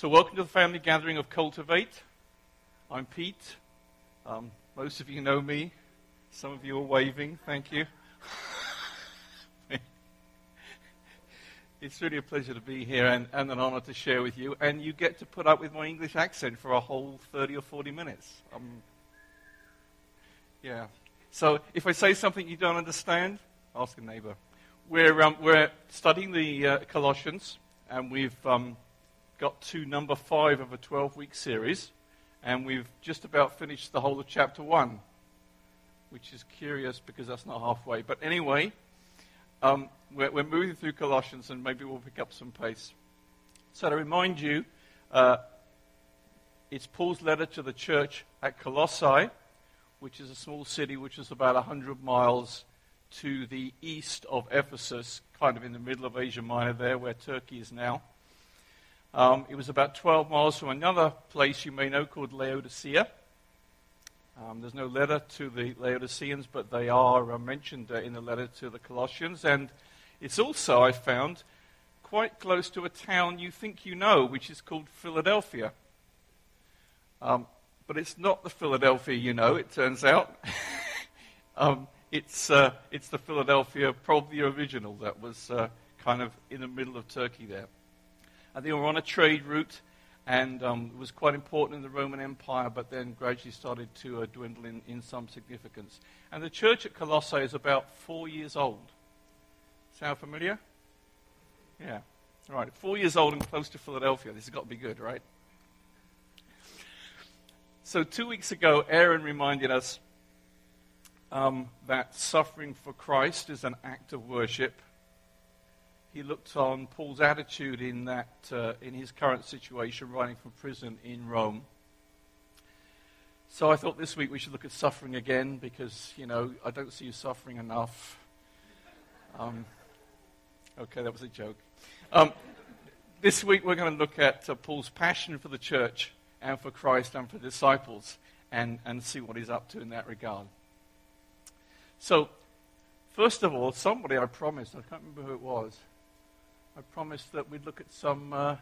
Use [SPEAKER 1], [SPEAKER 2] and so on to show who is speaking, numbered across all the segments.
[SPEAKER 1] So, welcome to the family gathering of Cultivate. I'm Pete. Um, most of you know me. Some of you are waving. Thank you. it's really a pleasure to be here and, and, an honor to share with you. And you get to put up with my English accent for a whole 30 or 40 minutes. Um, yeah. So, if I say something you don't understand, ask a neighbor. We're, um, we're studying the uh, Colossians, and we've um, got to number five of a 12 week series, and we've just about finished the whole of chapter one, which is curious because that's not halfway. But anyway, um, we're, we're, moving through Colossians, and maybe we'll pick up some pace. So, to remind you, uh, it's Paul's letter to the church at Colossae, which is a small city which is about 100 miles to the east of Ephesus, kind of in the middle of Asia Minor, there where Turkey is now. Um, it was about 12 miles from another place you may know called Laodicea. Um, there's no letter to the Laodiceans, but they are uh, mentioned uh, in the letter to the Colossians. And it's also, I found, quite close to a town you think you know, which is called Philadelphia. Um, but it's not the Philadelphia you know, it turns out. um, it's, uh, it's the Philadelphia, probably the original, that was uh, kind of in the middle of Turkey there. They were on a trade route and um, was quite important in the Roman Empire, but then gradually started to uh, dwindle in, in some significance. And the church at Colossae is about four years old. Sound familiar? Yeah. All right. Four years old and close to Philadelphia. This has got to be good, right? So, two weeks ago, Aaron reminded us um, that suffering for Christ is an act of worship he looked on Paul's attitude in, that, uh, in his current situation, writing from prison in Rome. So I thought this week we should look at suffering again because, you know, I don't see you suffering enough. Um, okay, that was a joke. Um, this week we're going to look at uh, Paul's passion for the church and for Christ and for disciples and, and see what he's up to in that regard. So, first of all, somebody I promised, I can't remember who it was, I promised that we'd look at some uh,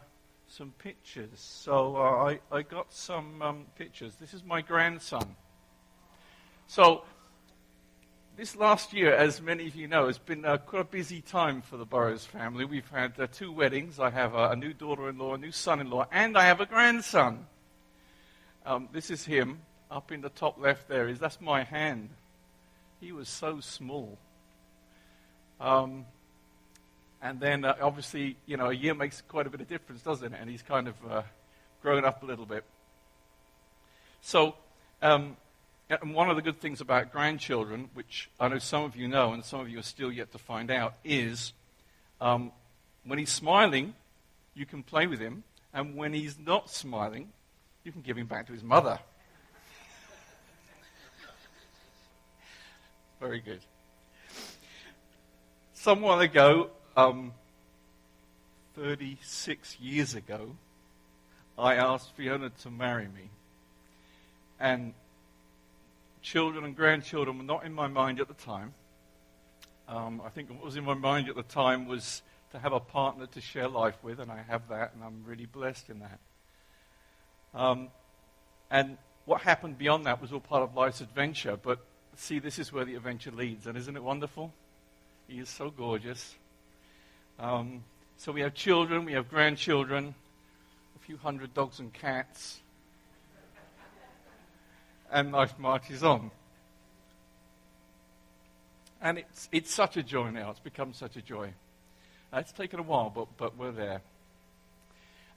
[SPEAKER 1] some pictures. So uh, I, I got some um, pictures. This is my grandson. So this last year, as many of you know, has been uh, quite a busy time for the Burrows family. We've had uh, two weddings. I have a, a new daughter-in-law, a new son-in-law, and I have a grandson. Um, this is him up in the top left. There is that's my hand. He was so small. Um, and then uh, obviously, you know, a year makes quite a bit of difference, doesn't it? And he's kind of uh, grown up a little bit. So, um, and one of the good things about grandchildren, which I know some of you know and some of you are still yet to find out, is um, when he's smiling, you can play with him. And when he's not smiling, you can give him back to his mother. Very good. Some while ago, um, 36 years ago, I asked Fiona to marry me. And children and grandchildren were not in my mind at the time. Um, I think what was in my mind at the time was to have a partner to share life with, and I have that, and I'm really blessed in that. Um, and what happened beyond that was all part of life's adventure. But see, this is where the adventure leads, and isn't it wonderful? He is so gorgeous. Um, so we have children, we have grandchildren, a few hundred dogs and cats, and life marches on. And it's, it's such a joy now. It's become such a joy. Uh, it's taken a while, but, but we're there.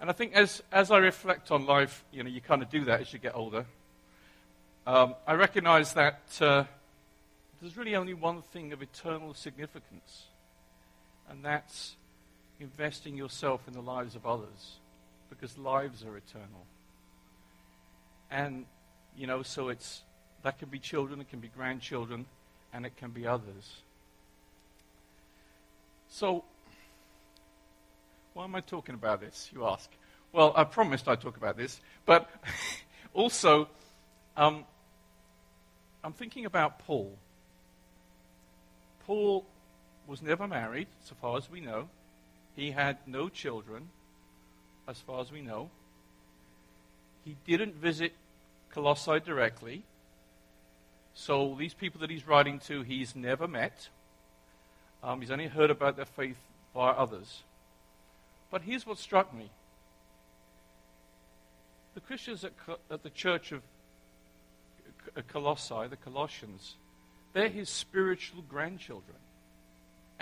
[SPEAKER 1] And I think as, as I reflect on life, you know, you kind of do that as you get older. Um, I recognize that uh, there's really only one thing of eternal significance and that's investing yourself in the lives of others because lives are eternal. And, you know, so it's that can be children, it can be grandchildren, and it can be others. So, why am I talking about this, you ask? Well, I promised I'd talk about this, but also, um, I'm thinking about Paul. Paul was never married, so far as we know. He had no children, as far as we know. he didn't visit Colossae directly. So these people that he's writing to, he's never met. Um, he's only heard about their faith by others. But here's what struck me the Christians at, at the church of Colossae, the Colossians, they're his spiritual grandchildren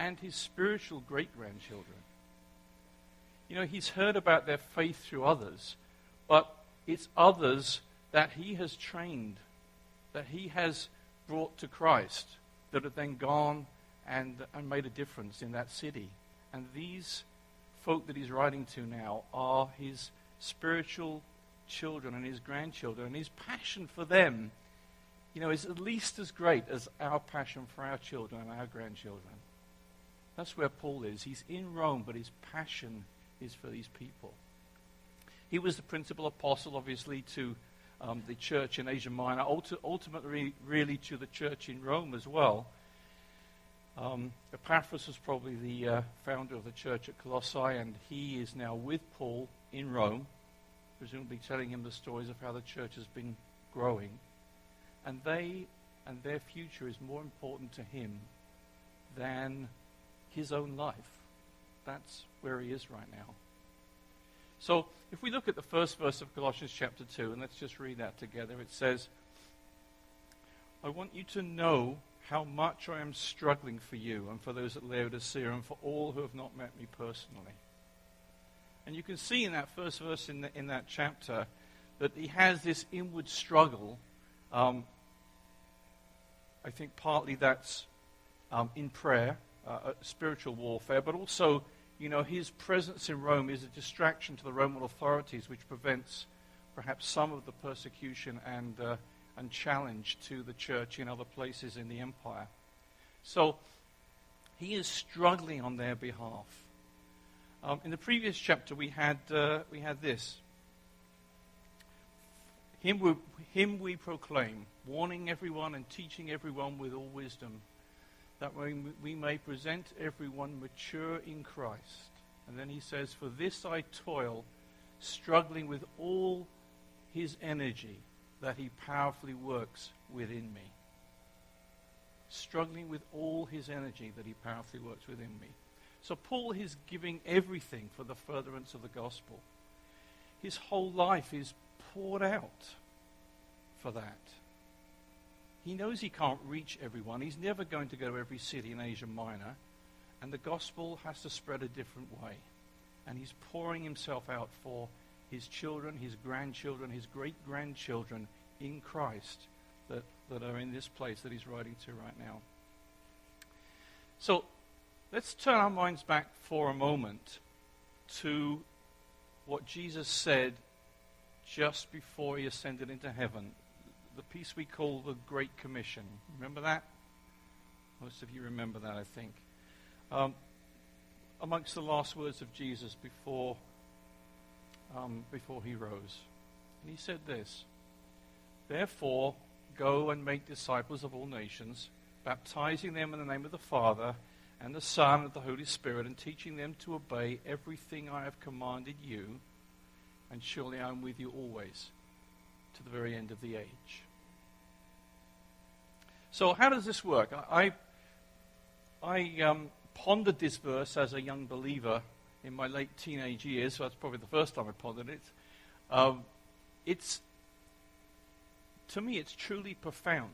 [SPEAKER 1] and his spiritual great grandchildren. You know, he's heard about their faith through others, but it's others that he has trained, that he has brought to Christ, that have then gone and, and made a difference in that city. And these folk that he's writing to now are his spiritual children and his grandchildren, and his passion for them, you know, is at least as great as our passion for our children and our grandchildren. That's where Paul is. He's in Rome, but his passion is for these people. He was the principal apostle, obviously, to um, the church in Asia Minor, ultimately, really to the church in Rome as well. Um, Epaphras was probably the uh, founder of the church at Colossae, and he is now with Paul in Rome, presumably telling him the stories of how the church has been growing. And they and their future is more important to him than his own life. That's where he is right now. So, if we look at the first verse of Colossians chapter 2, and let's just read that together, it says, I want you to know how much I am struggling for you and for those at Laodicea and for all who have not met me personally. And you can see in that first verse in, the, in that chapter that he has this inward struggle. Um, I think partly that's um, in prayer, uh, spiritual warfare, but also you know, his presence in Rome is a distraction to the Roman authorities, which prevents perhaps some of the persecution and, uh, and challenge to the church in other places in the empire. So he is struggling on their behalf. Um, in the previous chapter, we had, uh, we had this. Him we, him we proclaim, warning everyone and teaching everyone with all wisdom that we may present everyone mature in Christ. And then he says, For this I toil, struggling with all his energy that he powerfully works within me. Struggling with all his energy that he powerfully works within me. So Paul is giving everything for the furtherance of the gospel. His whole life is poured out for that. He knows he can't reach everyone. He's never going to go to every city in Asia Minor. And the gospel has to spread a different way. And he's pouring himself out for his children, his grandchildren, his great grandchildren in Christ that, that are in this place that he's writing to right now. So let's turn our minds back for a moment to what Jesus said just before he ascended into heaven the piece we call the Great Commission. Remember that? Most of you remember that, I think. Um, amongst the last words of Jesus before, um, before he rose. And he said this Therefore, go and make disciples of all nations, baptizing them in the name of the Father and the Son and the Holy Spirit, and teaching them to obey everything I have commanded you. And surely I am with you always to the very end of the age. So, how does this work? I, I um, pondered this verse as a young believer in my late teenage years, so that's probably the first time I pondered it. Um, it's, to me, it's truly profound.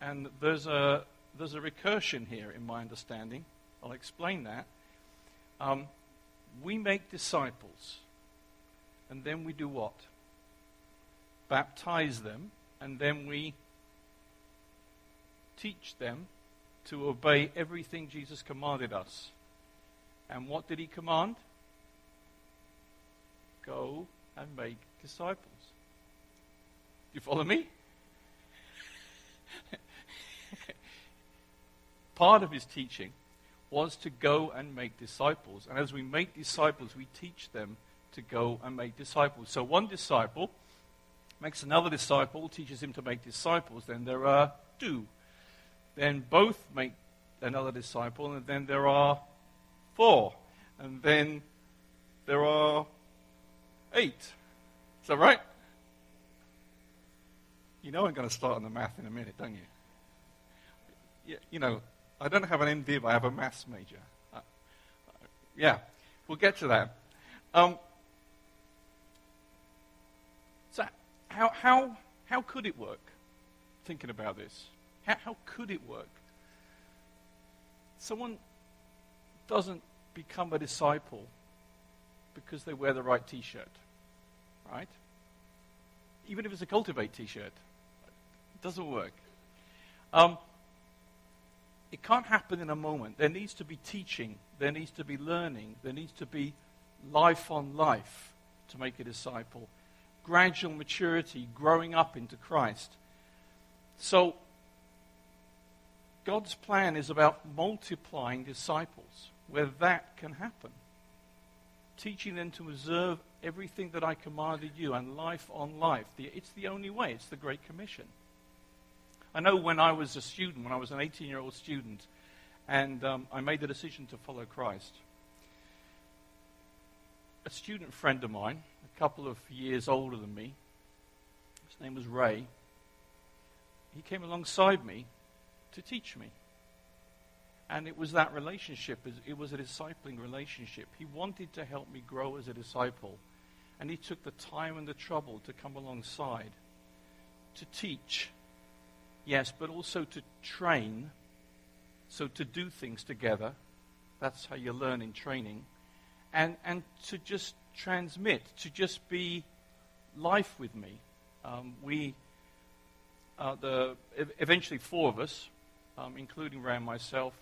[SPEAKER 1] And there's a, there's a recursion here in my understanding. I'll explain that. Um, we make disciples, and then we do what? baptize them, and then we teach them to obey everything Jesus commanded us. And what did he command? Go and make disciples. Do you follow me? Part of his teaching was to go and make disciples. And as we make disciples, we teach them to go and make disciples. So one disciple makes another disciple, teaches him to make disciples, then there are two. Then both make another disciple, and then there are four. And then there are eight. Is that right? You know I'm going to start on the math in a minute, don't you? You know, I don't have an MD, but I have a maths major. Uh, yeah, we'll get to that. Um, so, how, how, how could it work? Thinking about this. How, how could it work? Someone doesn't become a disciple because they wear the right t shirt, right? Even if it's a cultivate t shirt, it doesn't work. Um, it can't happen in a moment. There needs to be teaching, there needs to be learning, there needs to be life on life to make a disciple, gradual maturity, growing up into Christ. So, God's plan is about multiplying disciples where that can happen. Teaching them to observe everything that I commanded you and life on life. It's the only way, it's the Great Commission. I know when I was a student, when I was an 18 year old student, and um, I made the decision to follow Christ, a student friend of mine, a couple of years older than me, his name was Ray, he came alongside me to teach me. And it was that relationship, it was a discipling relationship. He wanted to help me grow as a disciple. And he took the time and the trouble to come alongside, to teach, yes, but also to train, so to do things together. That's how you learn in training. And, and to just transmit, to just be life with me. Um, we, uh, the, eventually four of us, um, including and myself,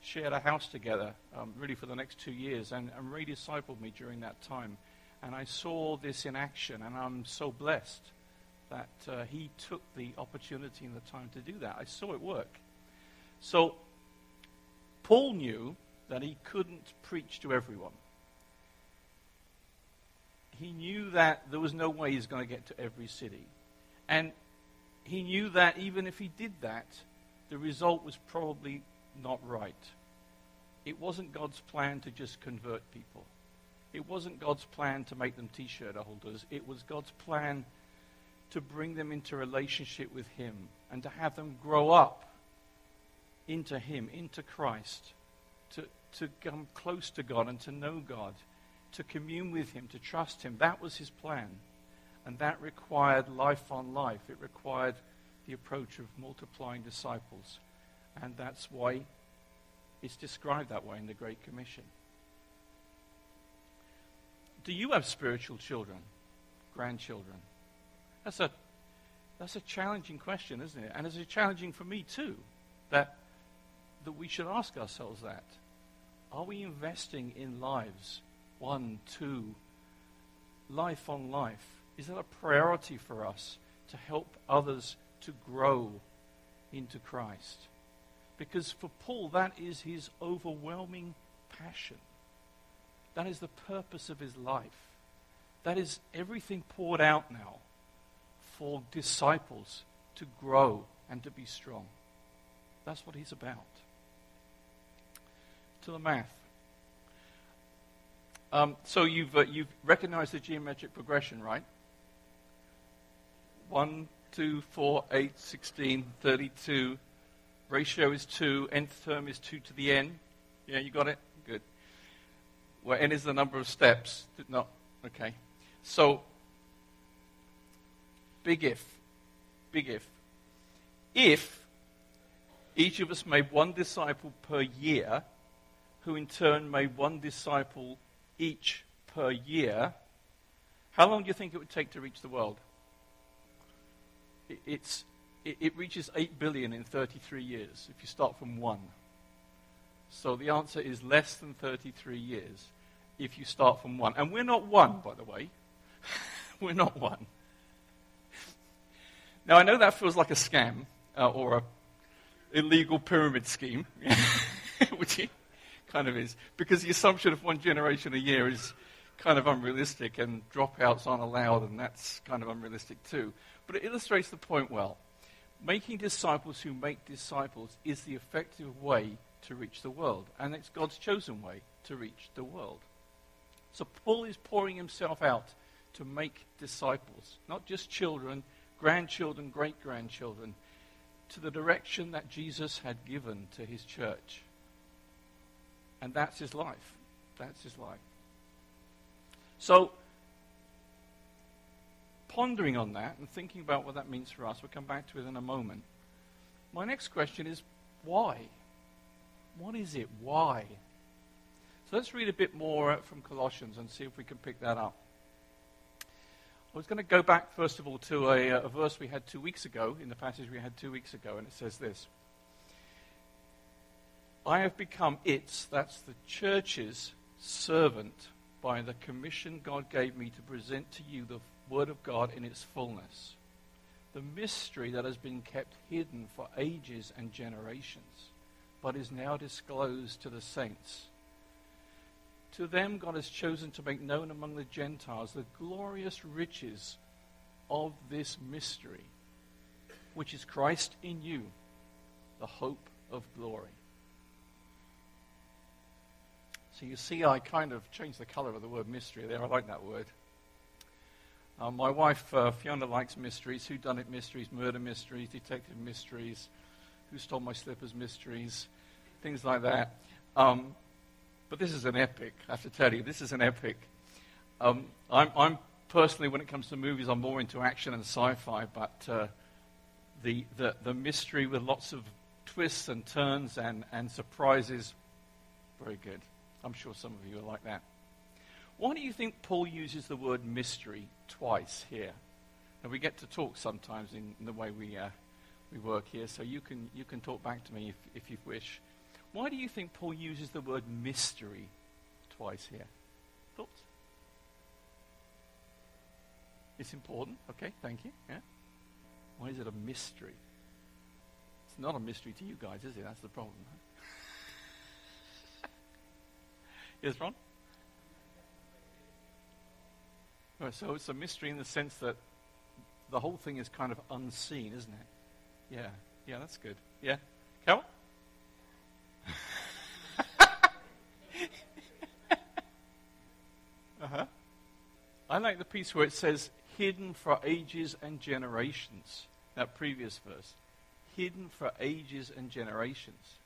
[SPEAKER 1] shared a house together um, really for the next two years and, and Ray discipled me during that time. And I saw this in action, and I'm so blessed that uh, he took the opportunity and the time to do that. I saw it work. So, Paul knew that he couldn't preach to everyone. He knew that there was no way he's going to get to every city. And he knew that even if he did that, the result was probably not right. It wasn't God's plan to just convert people. It wasn't God's plan to make them t shirt holders. It was God's plan to bring them into relationship with Him and to have them grow up into Him, into Christ, to, to come close to God and to know God, to commune with Him, to trust Him. That was His plan. And that required life on life. It required the approach of multiplying disciples. And that's why it's described that way in the Great Commission. Do you have spiritual children, grandchildren? That's a, that's a challenging question, isn't it? And it's a challenging for me too, that, that we should ask ourselves that. Are we investing in lives, one, two, life on life? Is that a priority for us to help others to grow into Christ. Because for Paul, that is his overwhelming passion. That is the purpose of his life. That is everything poured out now for disciples to grow and to be strong. That's what he's about. To the math. Um, so you've, uh, you've recognized the geometric progression, right? 1, 2, 4, 8, 16, 32. Ratio is 2. Nth term is 2 to the n. Yeah, you got it? Good. Where n is the number of steps. No. Okay. So, big if. Big if. If each of us made one disciple per year, who in turn made one disciple each per year, how long do you think it would take to reach the world? It's, it, it reaches 8 billion in 33 years if you start from 1. So the answer is less than 33 years if you start from 1. And we're not 1, by the way. we're not 1. Now, I know that feels like a scam uh, or an illegal pyramid scheme, which it kind of is, because the assumption of one generation a year is kind of unrealistic, and dropouts aren't allowed, and that's kind of unrealistic too. But it illustrates the point well. Making disciples who make disciples is the effective way to reach the world, and it's God's chosen way to reach the world. So Paul is pouring himself out to make disciples, not just children, grandchildren, great grandchildren, to the direction that Jesus had given to his church. And that's his life. That's his life. So, pondering on that and thinking about what that means for us, we'll come back to it in a moment. My next question is why? What is it? Why? So let's read a bit more from Colossians and see if we can pick that up. I was going to go back, first of all, to a, a, verse we had two weeks ago, in the passage we had two weeks ago, and it says this I have become its, that's the church's, servant by the commission God gave me to present to you the Word of God in its fullness, the mystery that has been kept hidden for ages and generations, but is now disclosed to the saints. To them, God has chosen to make known among the Gentiles the glorious riches of this mystery, which is Christ in you, the hope of glory. So you see, I kind of changed the color of the word mystery there. I like that word. Uh, my wife, uh, Fiona, likes mysteries. Who done it mysteries, murder mysteries, detective mysteries, who stole my slippers mysteries, things like that. Um, but this is an epic, I have to tell you. This is an epic. Um, I'm, I'm, personally, when it comes to movies, I'm more into action and sci fi, but uh, the, the, the mystery with lots of twists and turns and, and surprises, very good. I'm sure some of you are like that. Why do you think Paul uses the word mystery twice here? And we get to talk sometimes in, in the way we, uh, we work here, so you can, you can talk back to me if, if you wish. Why do you think Paul uses the word mystery twice here? Thoughts? It's important. Okay, thank you. Yeah. Why is it a mystery? It's not a mystery to you guys, is it? That's the problem. yes, Ron? Right, so it's a mystery in the sense that the whole thing is kind of unseen, isn't it? Yeah. Yeah, that's good. Yeah. Carol? uh-huh. I like the piece where it says, hidden for ages and generations. That previous verse. Hidden for ages and generations.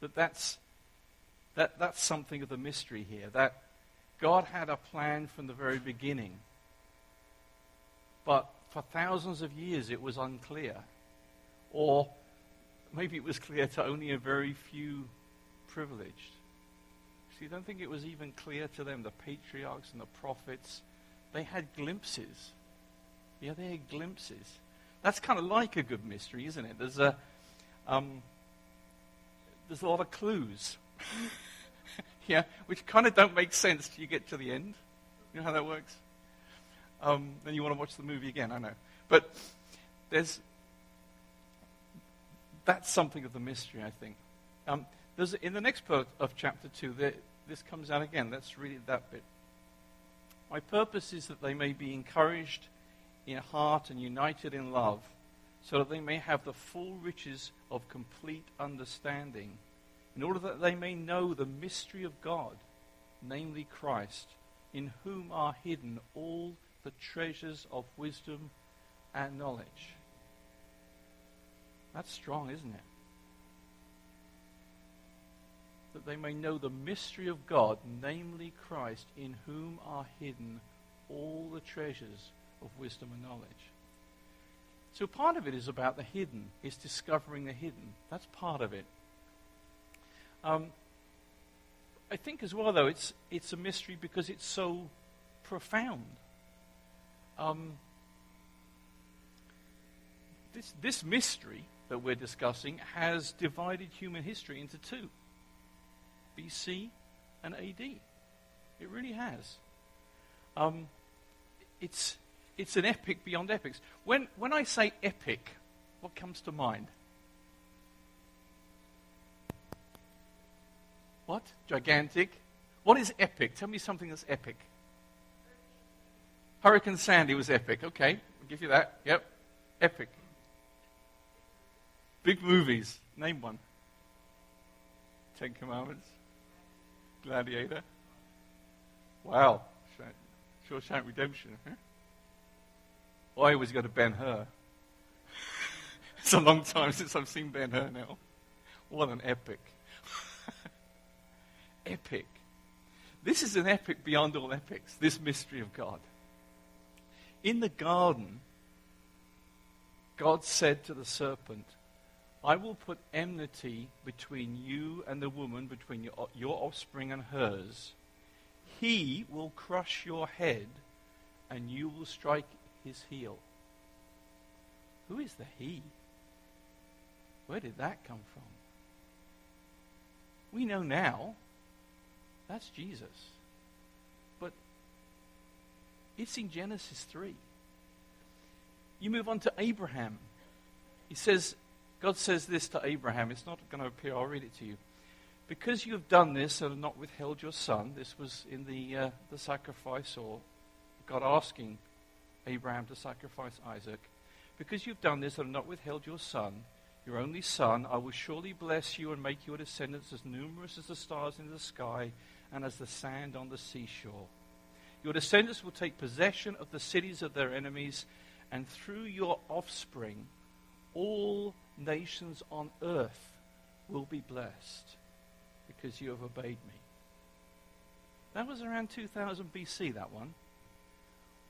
[SPEAKER 1] That that's, that, that's something of the mystery here. That God had a plan from the very beginning. But for thousands of years it was unclear. Or maybe it was clear to only a very few privileged. See, I don't think it was even clear to them. The patriarchs and the prophets, they had glimpses. Yeah, they had glimpses. That's kind of like a good mystery, isn't it? There's a, um, there's a lot of clues. yeah, which kind of don't make sense till you get to the end. You know how that works? Um, then you want to watch the movie again, I know. But there's that's something of the mystery, I think. Um, there's, in the next part of chapter 2, there, this comes out again. Let's read that bit. My purpose is that they may be encouraged in heart and united in love, so that they may have the full riches of complete understanding, in order that they may know the mystery of God, namely Christ, in whom are hidden all the treasures of wisdom and knowledge. That's strong, isn't it? That they may know the mystery of God, namely Christ, in whom are hidden all the treasures of wisdom and knowledge. So part of it is about the hidden, is discovering the hidden. That's part of it. Um, I think as well, though, it's, it's a mystery because it's so profound. Um, this, this mystery that we're discussing has divided human history into two BC and AD. It really has. Um, it's, it's an epic beyond epics. When, when I say epic, what comes to mind? What? Gigantic? What is epic? Tell me something that's epic. Hurricane Sandy was epic. Okay, I'll give you that. Yep. Epic. Big movies. Name one. Ten Commandments. Gladiator. Wow. Shawshank Redemption. Huh? I always go to Ben Hur. it's a long time since I've seen Ben Hur now. What an epic. Epic. This is an epic beyond all epics, this mystery of God. In the garden, God said to the serpent, I will put enmity between you and the woman, between your, your offspring and hers. He will crush your head, and you will strike his heel. Who is the he? Where did that come from? We know now that's Jesus. But it's in Genesis 3. You move on to Abraham. He says, God says this to Abraham. It's not going to appear. I'll read it to you. Because you have done this and have not withheld your son, this was in the, uh, the sacrifice, or God asking Abraham to sacrifice Isaac. Because you've done this and have not withheld your son, your only son, I will surely bless you and make your descendants as numerous as the stars in the sky and as the sand on the seashore. Your descendants will take possession of the cities of their enemies, and through your offspring, all nations on earth will be blessed because you have obeyed me. That was around 2000 BC, that one.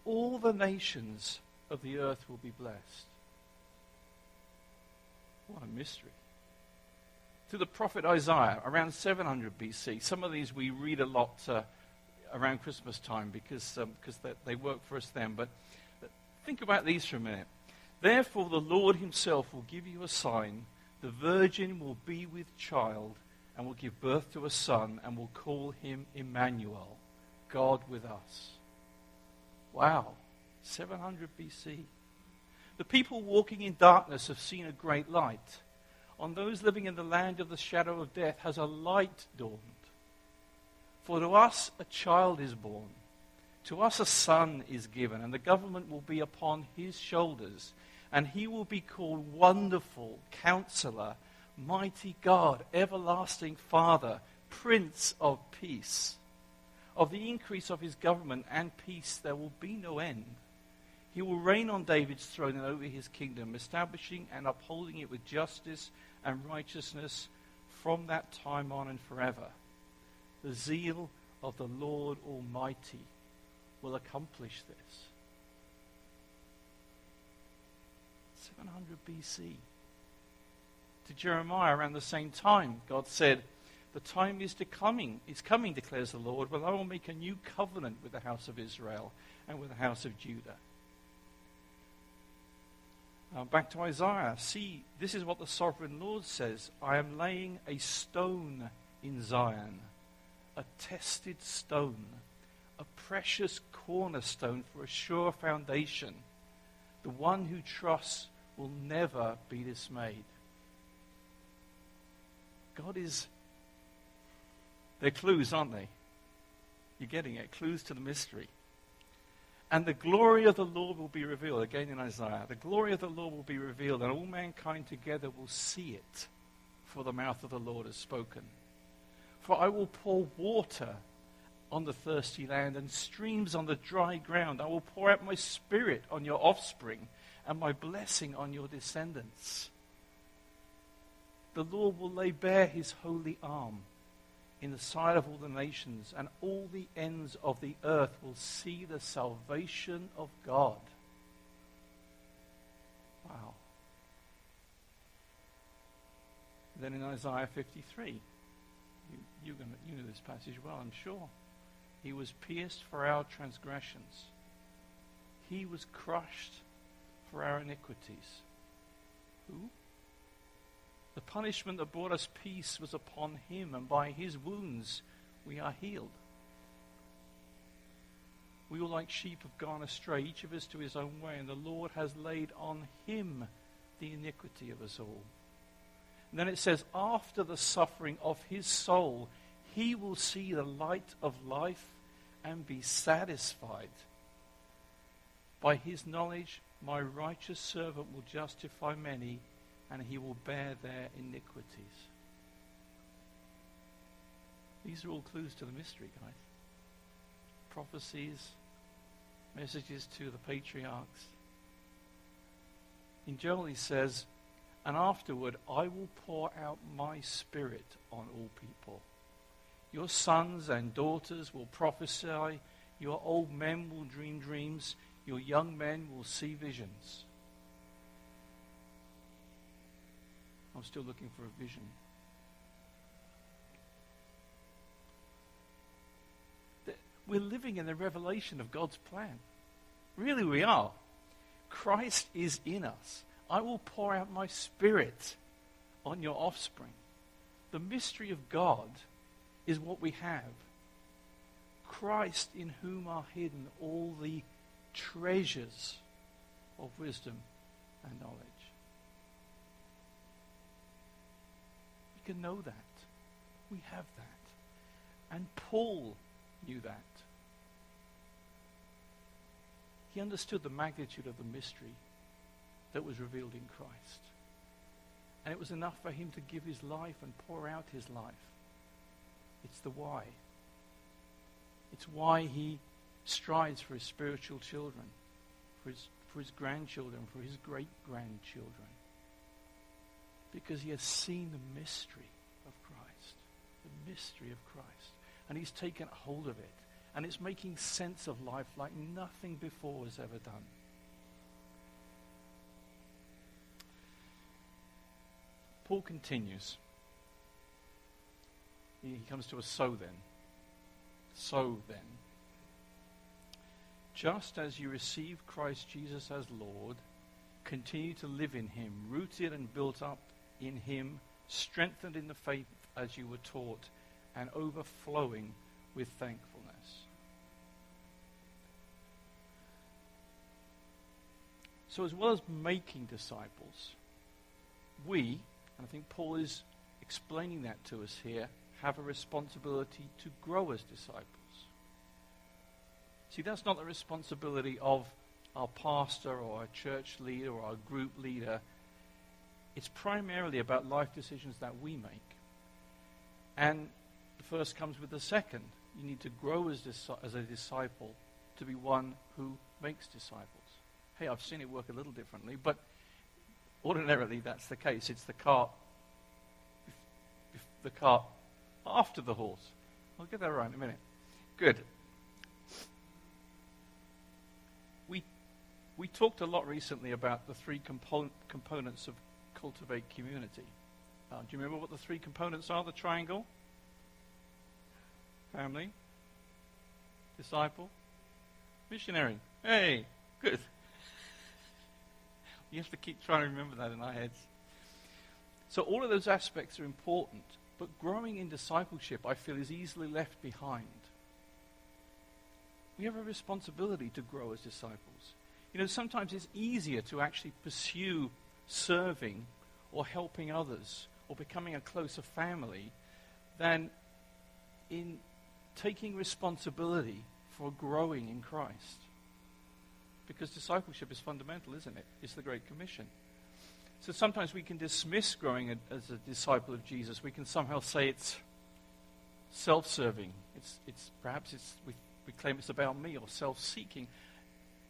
[SPEAKER 1] All the nations of the earth will be blessed. What a mystery. To the prophet Isaiah, around 700 BC. Some of these we read a lot uh, around Christmas time because um, cause they, they work for us then. But think about these for a minute. Therefore, the Lord himself will give you a sign. The virgin will be with child and will give birth to a son and will call him Emmanuel, God with us. Wow, 700 BC. The people walking in darkness have seen a great light. On those living in the land of the shadow of death has a light dawned. For to us a child is born, to us a son is given, and the government will be upon his shoulders, and he will be called Wonderful Counselor Mighty God, everlasting Father, Prince of Peace. Of the increase of his government and peace there will be no end. He will reign on David's throne and over his kingdom, establishing and upholding it with justice and righteousness from that time on and forever. The zeal of the Lord Almighty will accomplish this. 700 BC to Jeremiah around the same time. God said, The time is to coming, is coming, declares the Lord, when I will make a new covenant with the house of Israel and with the house of Judah. Uh, back to Isaiah. See, this is what the sovereign Lord says I am laying a stone in Zion, a tested stone, a precious cornerstone for a sure foundation. The one who trusts will never be dismayed. God is. They're clues, aren't they? You're getting it. Clues to the mystery. And the glory of the Lord will be revealed. Again in Isaiah. The glory of the Lord will be revealed, and all mankind together will see it, for the mouth of the Lord has spoken. For I will pour water on the thirsty land and streams on the dry ground. I will pour out my spirit on your offspring and my blessing on your descendants the Lord will lay bare his holy arm in the sight of all the nations, and all the ends of the earth will see the salvation of God. Wow. Then in Isaiah 53, you, you, you know this passage well, I'm sure. He was pierced for our transgressions, he was crushed for our iniquities. Who? The punishment that brought us peace was upon him, and by his wounds we are healed. We all, like sheep, have gone astray, each of us to his own way, and the Lord has laid on him the iniquity of us all. And then it says, after the suffering of his soul, he will see the light of life and be satisfied. By his knowledge, my righteous servant will justify many and he will bear their iniquities. These are all clues to the mystery, guys. Prophecies messages to the patriarchs. In Joel, he says, And afterward I will pour out my spirit on all people. Your sons and daughters will prophesy, your old men will dream dreams, your young men will see visions. I'm still looking for a vision. We're living in the revelation of God's plan. Really, we are. Christ is in us. I will pour out my spirit on your offspring. The mystery of God is what we have. Christ in whom are hidden all the treasures of wisdom and knowledge. We can know that. We have that. And Paul knew that. He understood the magnitude of the mystery that was revealed in Christ. And it was enough for him to give his life and pour out his life. It's the why. It's why he strides for his spiritual children, for his, for his grandchildren, for his great grandchildren. Because he has seen the mystery of Christ, the mystery of Christ. And he's taken hold of it. And it's making sense of life like nothing before has ever done. Paul continues. He comes to a so then. So then. Just as you receive Christ Jesus as Lord, continue to live in him, rooted and built up in him, strengthened in the faith as you were taught, and overflowing with thankfulness. So, as well as making disciples, we, and I think Paul is explaining that to us here, have a responsibility to grow as disciples. See, that's not the responsibility of our pastor or our church leader or our group leader. It's primarily about life decisions that we make. And the first comes with the second. You need to grow as, as a disciple to be one who makes disciples. Hey, I've seen it work a little differently, but ordinarily that's the case. It's the cart, the cart after the horse. I'll get that right in a minute. Good. We, we talked a lot recently about the three compo- components of cultivate community. Uh, do you remember what the three components are? The triangle? Family? Disciple? Missionary? Hey, good. You have to keep trying to remember that in our heads. So all of those aspects are important, but growing in discipleship, I feel, is easily left behind. We have a responsibility to grow as disciples. You know, sometimes it's easier to actually pursue serving or helping others or becoming a closer family than in taking responsibility for growing in Christ. Because discipleship is fundamental, isn't it? It's the Great Commission. So sometimes we can dismiss growing as a disciple of Jesus. We can somehow say it's self-serving. It's, it's perhaps it's, we, we claim it's about me or self-seeking.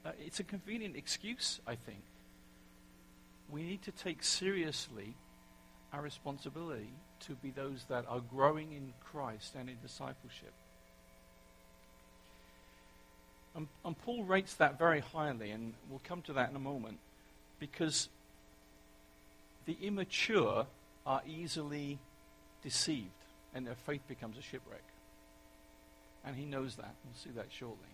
[SPEAKER 1] Uh, it's a convenient excuse, I think. We need to take seriously our responsibility to be those that are growing in Christ and in discipleship. And, and Paul rates that very highly, and we'll come to that in a moment, because the immature are easily deceived, and their faith becomes a shipwreck. And he knows that. We'll see that shortly.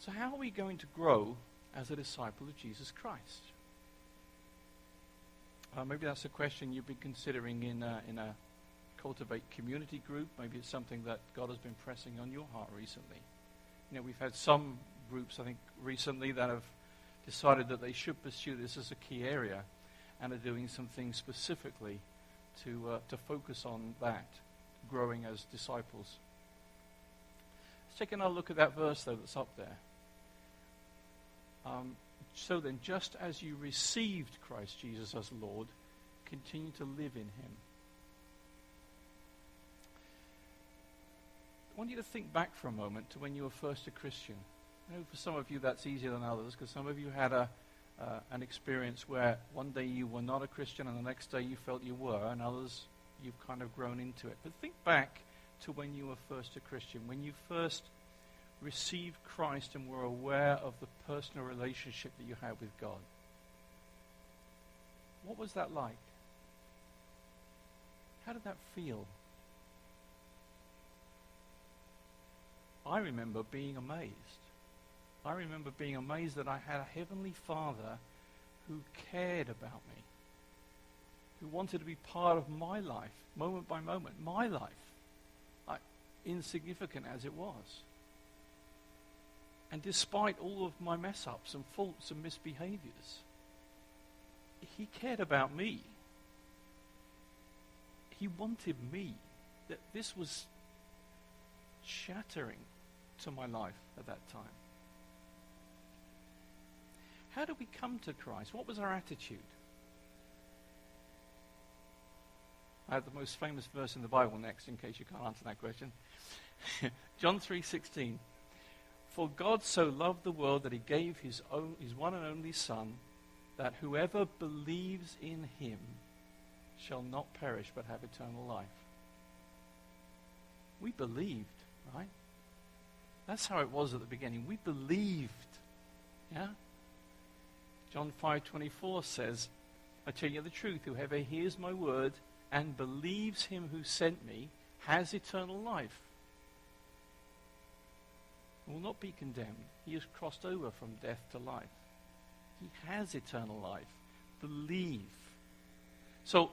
[SPEAKER 1] So, how are we going to grow as a disciple of Jesus Christ? Uh, maybe that's a question you've been considering in a, in a cultivate community group. Maybe it's something that God has been pressing on your heart recently. You know, we've had some groups, I think, recently that have decided that they should pursue this as a key area and are doing some things specifically to, uh, to focus on that, growing as disciples. Let's take another look at that verse, though, that's up there. Um, so then, just as you received Christ Jesus as Lord, continue to live in him. I want you to think back for a moment to when you were first a Christian. I know for some of you that's easier than others because some of you had a, uh, an experience where one day you were not a Christian and the next day you felt you were, and others you've kind of grown into it. But think back to when you were first a Christian, when you first received Christ and were aware of the personal relationship that you had with God. What was that like? How did that feel? I remember being amazed. I remember being amazed that I had a heavenly Father who cared about me, who wanted to be part of my life, moment by moment, my life, insignificant as it was. And despite all of my mess ups and faults and misbehaviors, he cared about me. He wanted me. That this was shattering to my life at that time. How did we come to Christ? What was our attitude? I have the most famous verse in the Bible next, in case you can't answer that question. John 3:16. For God so loved the world that he gave his own his one and only son that whoever believes in him shall not perish but have eternal life. We believed, right? That's how it was at the beginning. We believed. Yeah? John 5:24 says, I tell you the truth, whoever hears my word and believes him who sent me has eternal life. Will not be condemned. He has crossed over from death to life. He has eternal life. Believe. So,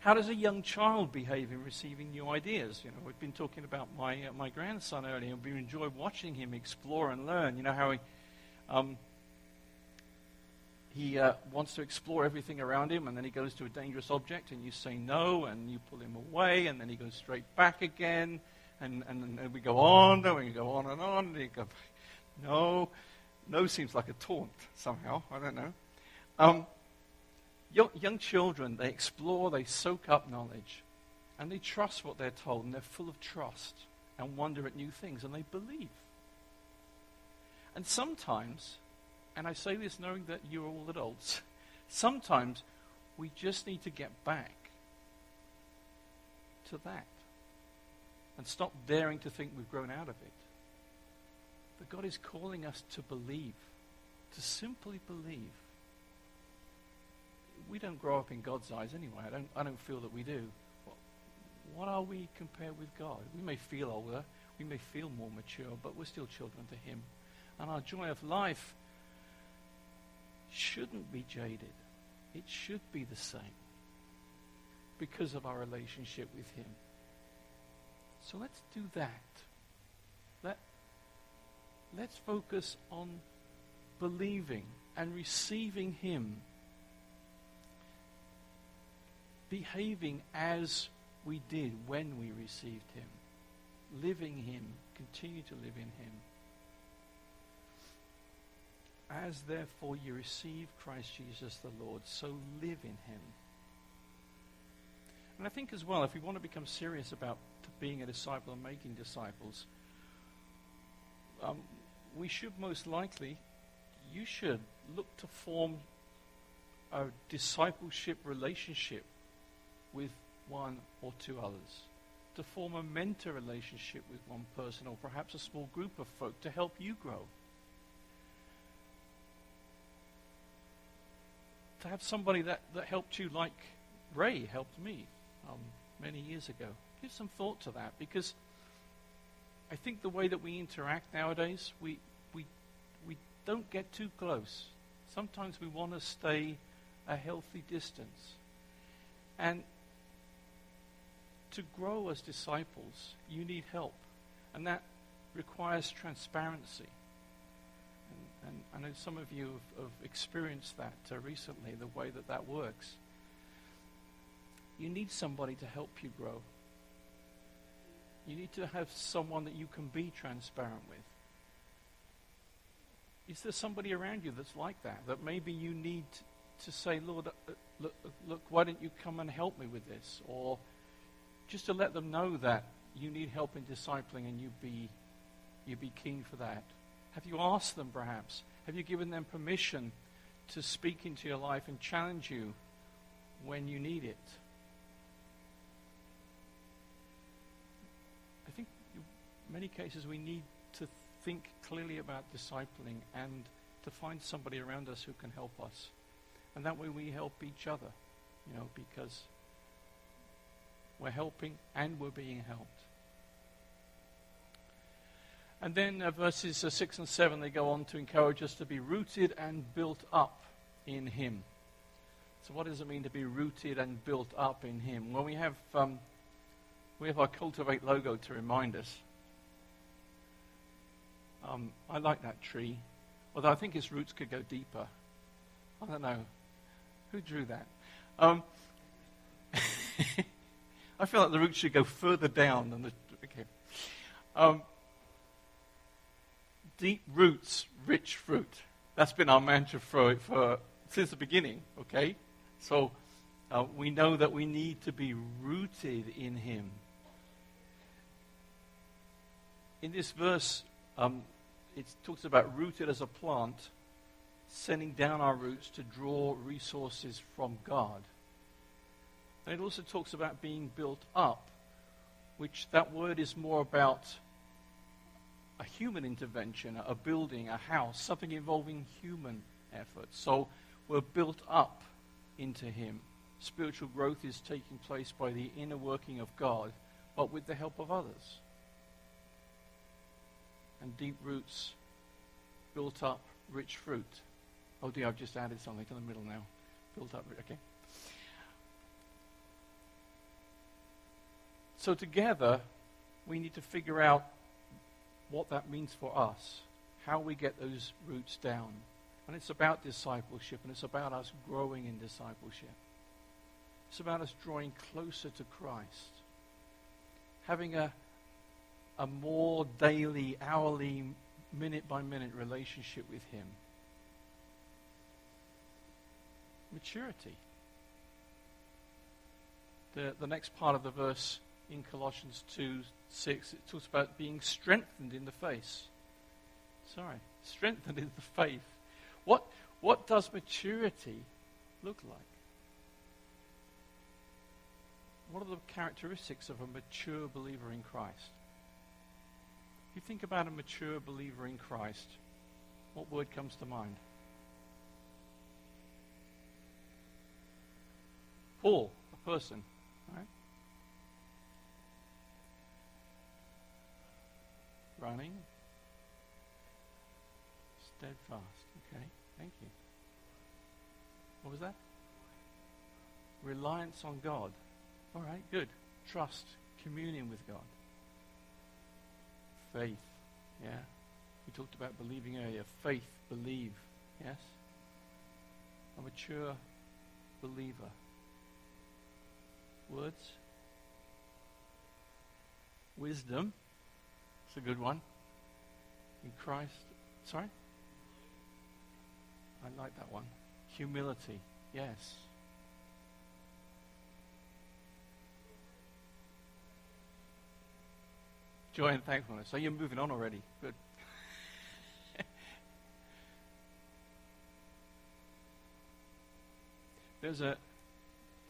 [SPEAKER 1] how does a young child behave in receiving new ideas? You know, we've been talking about my uh, my grandson earlier, and we enjoy watching him explore and learn. You know how he um, he uh, wants to explore everything around him, and then he goes to a dangerous object, and you say no, and you pull him away, and then he goes straight back again, and and, and we go on, and we go on and on, and he go, no, no seems like a taunt somehow. I don't know. Um, young, young children, they explore, they soak up knowledge, and they trust what they're told, and they're full of trust and wonder at new things, and they believe. And sometimes, and I say this knowing that you're all adults, sometimes we just need to get back to that and stop daring to think we've grown out of it. But God is calling us to believe, to simply believe we don't grow up in God's eyes anyway. I don't, I don't feel that we do. What are we compared with God? We may feel older, we may feel more mature, but we're still children to Him. And our joy of life shouldn't be jaded. It should be the same because of our relationship with Him. So let's do that. Let, let's focus on believing and receiving Him behaving as we did when we received him, living him, continue to live in him. As therefore you receive Christ Jesus the Lord, so live in him. And I think as well, if we want to become serious about being a disciple and making disciples, um, we should most likely, you should look to form a discipleship relationship with one or two others, to form a mentor relationship with one person or perhaps a small group of folk to help you grow. To have somebody that, that helped you, like Ray helped me um, many years ago. Give some thought to that because I think the way that we interact nowadays, we, we, we don't get too close. Sometimes we want to stay a healthy distance. And to grow as disciples, you need help. And that requires transparency. And, and I know some of you have, have experienced that uh, recently, the way that that works. You need somebody to help you grow. You need to have someone that you can be transparent with. Is there somebody around you that's like that? That maybe you need to say, Lord, uh, look, look, why don't you come and help me with this? Or just to let them know that you need help in discipling and you be, you be keen for that. Have you asked them, perhaps? Have you given them permission to speak into your life and challenge you when you need it? I think in many cases we need to think clearly about discipling and to find somebody around us who can help us. And that way we help each other, you know, because we're helping and we're being helped. And then uh, verses uh, 6 and 7, they go on to encourage us to be rooted and built up in Him. So, what does it mean to be rooted and built up in Him? Well, we have, um, we have our Cultivate logo to remind us. Um, I like that tree, although I think its roots could go deeper. I don't know. Who drew that? Um, I feel like the roots should go further down than the. Okay. Um, deep roots, rich fruit. That's been our mantra for, for since the beginning. Okay, so uh, we know that we need to be rooted in Him. In this verse, um, it talks about rooted as a plant, sending down our roots to draw resources from God. And it also talks about being built up, which that word is more about a human intervention, a building, a house, something involving human effort. So we're built up into Him. Spiritual growth is taking place by the inner working of God, but with the help of others. And deep roots, built up, rich fruit. Oh dear, I've just added something to the middle now. Built up, okay. So together, we need to figure out what that means for us, how we get those roots down. And it's about discipleship, and it's about us growing in discipleship. It's about us drawing closer to Christ, having a, a more daily, hourly, minute by minute relationship with Him. Maturity. The, the next part of the verse in Colossians 2 6, it talks about being strengthened in the face. Sorry, strengthened in the faith. What, what does maturity look like? What are the characteristics of a mature believer in Christ? If you think about a mature believer in Christ, what word comes to mind? Paul, a person, right? running. Steadfast. Okay, thank you. What was that? Reliance on God. All right, good. Trust, communion with God. Faith. Yeah. We talked about believing earlier. Faith, believe. Yes? A mature believer. Words? Wisdom. It's a good one. In Christ. Sorry? I like that one. Humility. Yes. Joy and thankfulness. So you're moving on already. Good. there's a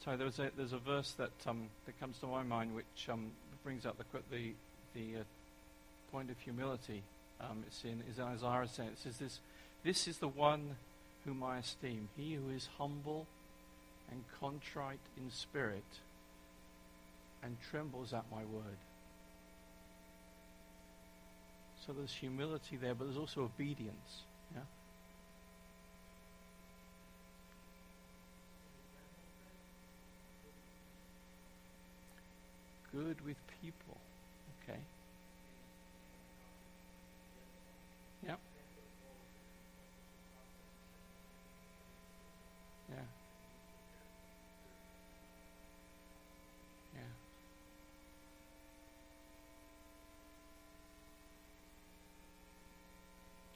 [SPEAKER 1] sorry. There's a there's a verse that um, that comes to my mind which um, brings up the the the uh, point of humility. Um, it's in is Isaiah saying it says this this is the one whom I esteem, he who is humble and contrite in spirit and trembles at my word. So there's humility there, but there's also obedience. Yeah? Good with people. Okay. Yep. Yeah. Yeah.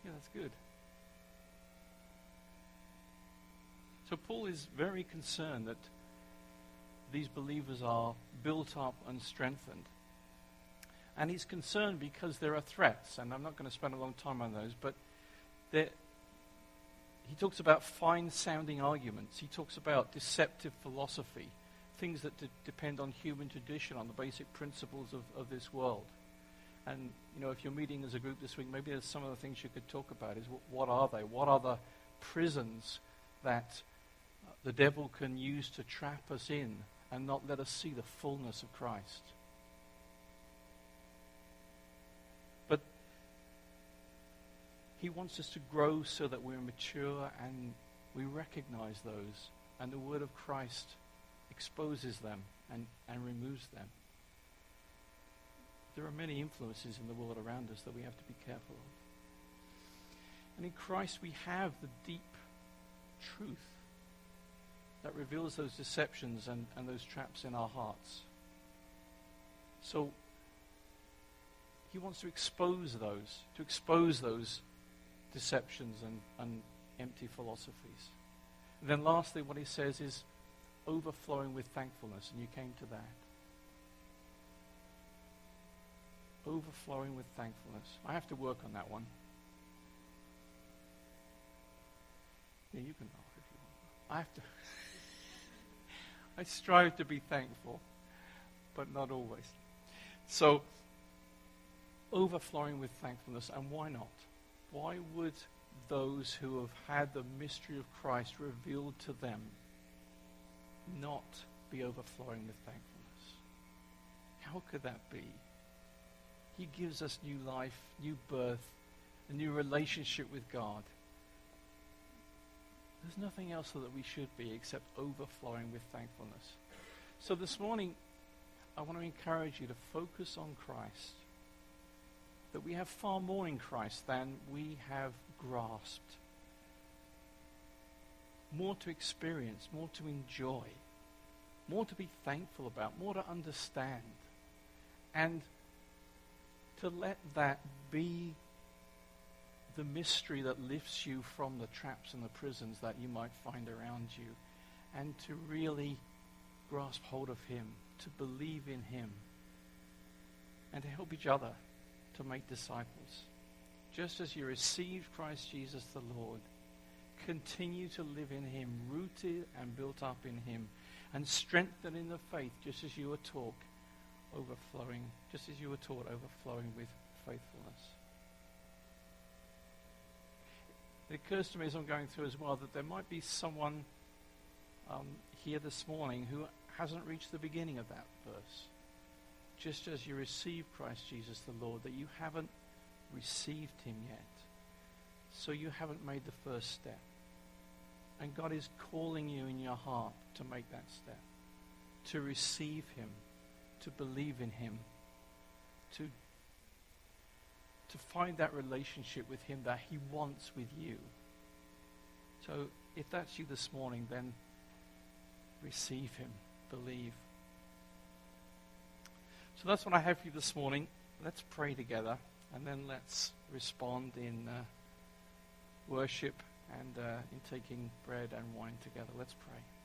[SPEAKER 1] Yeah, that's good. So Paul is very concerned that these believers are built up and strengthened. And he's concerned because there are threats, and I'm not going to spend a long time on those, but there, he talks about fine sounding arguments. He talks about deceptive philosophy, things that de- depend on human tradition, on the basic principles of, of this world. And, you know, if you're meeting as a group this week, maybe there's some of the things you could talk about is what, are they? What are the prisons that uh, the devil can use to trap us in and not let us see the fullness of Christ? But he wants us to grow so that we're mature and we recognize those, and the word of Christ exposes them and, and removes them there are many influences in the world around us that we have to be careful of. And in Christ, we have the deep truth that reveals those deceptions and, and those traps in our hearts. So, he wants to expose those, to expose those deceptions and, and empty philosophies. And then, lastly, what he says is overflowing with thankfulness, and you came to that. Overflowing with thankfulness. I have to work on that one. Yeah, you can laugh if you want. I have to. I strive to be thankful, but not always. So, overflowing with thankfulness, and why not? Why would those who have had the mystery of Christ revealed to them not be overflowing with thankfulness? How could that be? He gives us new life, new birth, a new relationship with God. There's nothing else that we should be except overflowing with thankfulness. So this morning, I want to encourage you to focus on Christ. That we have far more in Christ than we have grasped. More to experience, more to enjoy, more to be thankful about, more to understand. And to let that be the mystery that lifts you from the traps and the prisons that you might find around you, and to really grasp hold of Him, to believe in Him, and to help each other to make disciples. Just as you received Christ Jesus the Lord, continue to live in Him, rooted and built up in Him, and strengthened in the faith, just as you were taught overflowing, just as you were taught, overflowing with faithfulness. It occurs to me as I'm going through as well that there might be someone um, here this morning who hasn't reached the beginning of that verse. Just as you receive Christ Jesus the Lord, that you haven't received him yet. So you haven't made the first step. And God is calling you in your heart to make that step, to receive him to believe in Him, to, to find that relationship with Him that He wants with you. So if that's you this morning, then receive Him, believe. So that's what I have for you this morning. Let's pray together, and then let's respond in uh, worship and uh, in taking bread and wine together. Let's pray.